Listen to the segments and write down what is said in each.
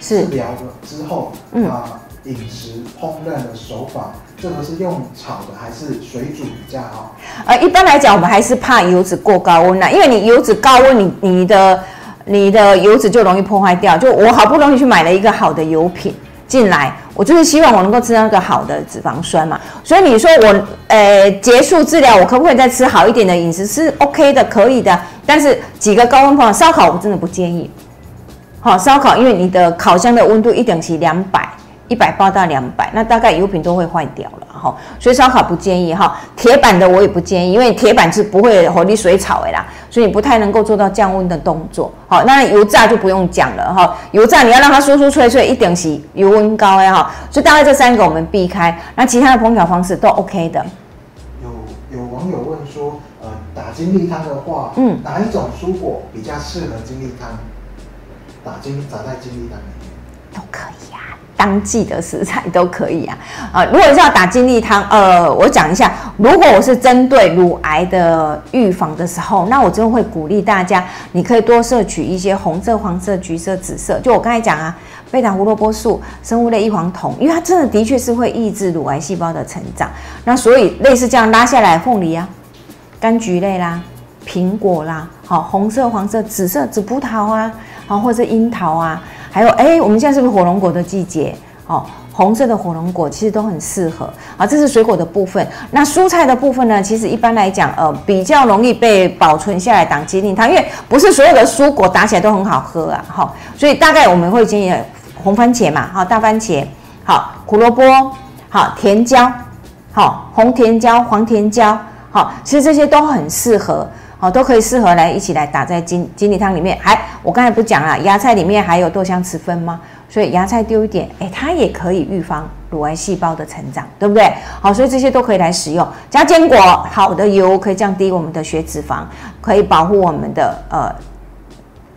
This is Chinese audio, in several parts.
治疗了之后，嗯啊，饮食烹饪的手法，这个是用炒的还是水煮比较好？呃，一般来讲，我们还是怕油脂过高温啦，因为你油脂高温，你你的你的油脂就容易破坏掉。就我好不容易去买了一个好的油品进来，我就是希望我能够吃到一个好的脂肪酸嘛。所以你说我呃结束治疗，我可不可以再吃好一点的饮食？是 OK 的，可以的。但是几个高温烹烧烤我真的不建议。好，烧烤因为你的烤箱的温度一等是两百。一百八到两百，那大概油品都会坏掉了哈，所以烧烤不建议哈。铁板的我也不建议，因为铁板是不会火力水炒的啦，所以你不太能够做到降温的动作。好，那油炸就不用讲了哈，油炸你要让它酥酥脆脆，一定是油温高呀哈。所以大概这三个我们避开，那其他的烹调方式都 OK 的。有有网友问说，呃，打精力汤的话，嗯哪一种蔬果比较适合精力汤？打精打在精力汤里面。都可以呀、当季的食材都可以啊。啊，如果是要打精力汤，呃，我讲一下，如果我是针对乳癌的预防的时候，那我真的会鼓励大家，你可以多摄取一些红色、黄色、橘色、紫色。就我刚才讲啊，贝塔胡萝卜素、生物类异黄酮，因为它真的的确是会抑制乳癌细胞的成长。那所以类似这样拉下来，凤梨啊、柑橘类啦、苹果啦，好，红色、黄色、紫色、紫葡萄啊，啊，或者樱桃啊。还有，哎，我们现在是不是火龙果的季节？哦，红色的火龙果其实都很适合啊。这是水果的部分。那蔬菜的部分呢？其实一般来讲，呃，比较容易被保存下来当鸡丁汤，因为不是所有的蔬果打起来都很好喝啊。哈、所以大概我们会建议红番茄嘛，哈、大番茄，好，胡萝卜，好，甜椒，好，红甜椒、黄甜椒，好，其实这些都很适合。好，都可以适合来一起来打在金金梨汤里面。还我刚才不讲了，芽菜里面还有豆香雌酚吗？所以芽菜丢一点，哎，它也可以预防乳癌细胞的成长，对不对？好，所以这些都可以来使用。加坚果，好的油可以降低我们的血脂肪，可以保护我们的呃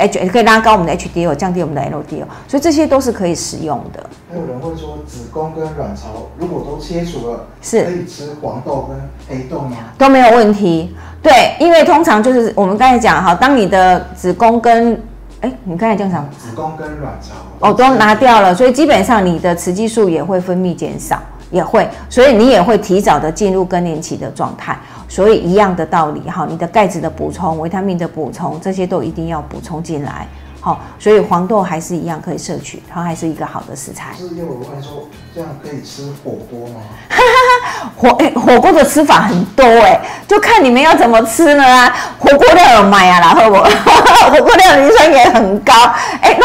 H，可以拉高我们的 HDL，降低我们的 LDL，所以这些都是可以使用的。还有人问说，子宫跟卵巢如果都切除了，是可以吃黄豆跟黑豆吗？都没有问题。对，因为通常就是我们刚才讲哈，当你的子宫跟哎，你刚才讲什么？子宫跟卵巢哦，都拿掉了，所以基本上你的雌激素也会分泌减少，也会，所以你也会提早的进入更年期的状态。所以一样的道理哈，你的钙质的补充、维他命的补充，这些都一定要补充进来。好，所以黄豆还是一样可以摄取，它还是一个好的食材。是又有问说，这样可以吃火锅吗？火哎、火锅的吃法很多哎、就看你们要怎么吃呢啊。火锅料有买啊，然后我火锅料磷酸也很高。哎、肉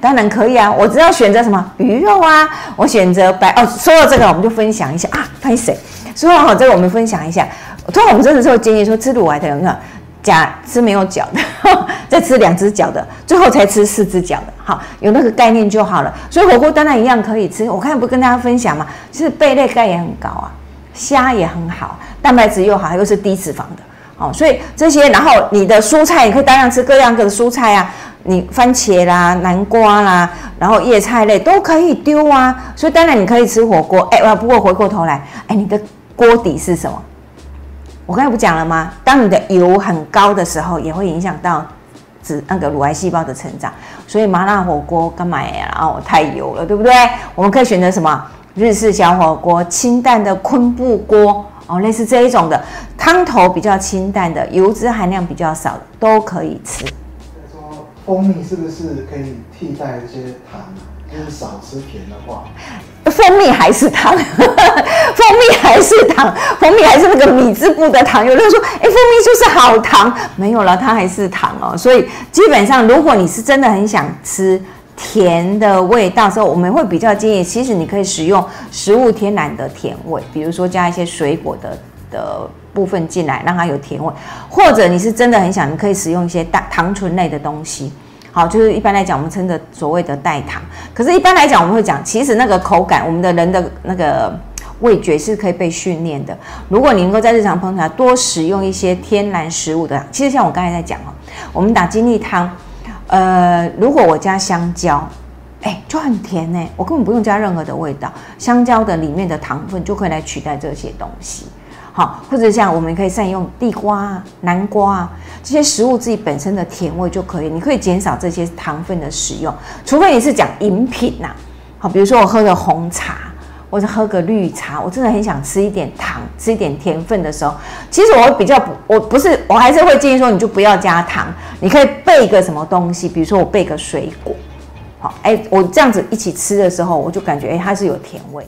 当然可以啊，我只要选择什么鱼肉啊，我选择白哦。说到这个，我们就分享一下啊，拍谁？说到好这个，我们分享一下。通常我们真的是会建议说，吃乳癌的人啊，假吃没有脚的，再吃两只脚的，最后才吃四只脚的。好，有那个概念就好了。所以火锅当然一样可以吃。我看不跟大家分享嘛，其实贝类钙也很高啊，虾也很好，蛋白质又好，又是低脂肪的。哦，所以这些，然后你的蔬菜你可以大量吃各样各的蔬菜啊，你番茄啦、南瓜啦，然后叶菜类都可以丢啊。所以当然你可以吃火锅。哎，不过回过头来，哎，你的锅底是什么？我刚才不讲了吗？当你的油很高的时候，也会影响到脂那个乳癌细胞的成长。所以麻辣火锅干嘛呀？哦，太油了，对不对？我们可以选择什么？日式小火锅、清淡的昆布锅哦，类似这一种的，汤头比较清淡的，油脂含量比较少的，都可以吃。说蜂蜜是不是可以替代一些糖？就是少吃甜的话，蜂蜜还是糖，蜂蜜还是糖，蜂蜜还是那个米字部的糖。有人说，哎、蜂蜜就是好糖，没有了，它还是糖哦。所以基本上，如果你是真的很想吃甜的味道时候，我们会比较建议，其实你可以使用食物天然的甜味，比如说加一些水果的的部分进来，让它有甜味，或者你是真的很想，你可以使用一些大糖醇类的东西。好，就是一般来讲，我们称的所谓的代糖。可是，一般来讲，我们会讲，其实那个口感，我们的人的那个味觉是可以被训练的。如果你能够在日常烹调多使用一些天然食物的，其实像我刚才在讲哦，我们打精力汤，呃，如果我加香蕉，哎，就很甜呢，我根本不用加任何的味道，香蕉的里面的糖分就可以来取代这些东西。好，或者像我们可以善用地瓜、南瓜啊这些食物自己本身的甜味就可以，你可以减少这些糖分的使用，除非你是讲饮品呐，好，比如说我喝的红茶，或者喝个绿茶，我真的很想吃一点糖，吃一点甜分的时候，其实我比较不，我不是，我还是会建议说，你就不要加糖，你可以备个什么东西，比如说我备个水果，好，哎，我这样子一起吃的时候，我就感觉哎，它是有甜味。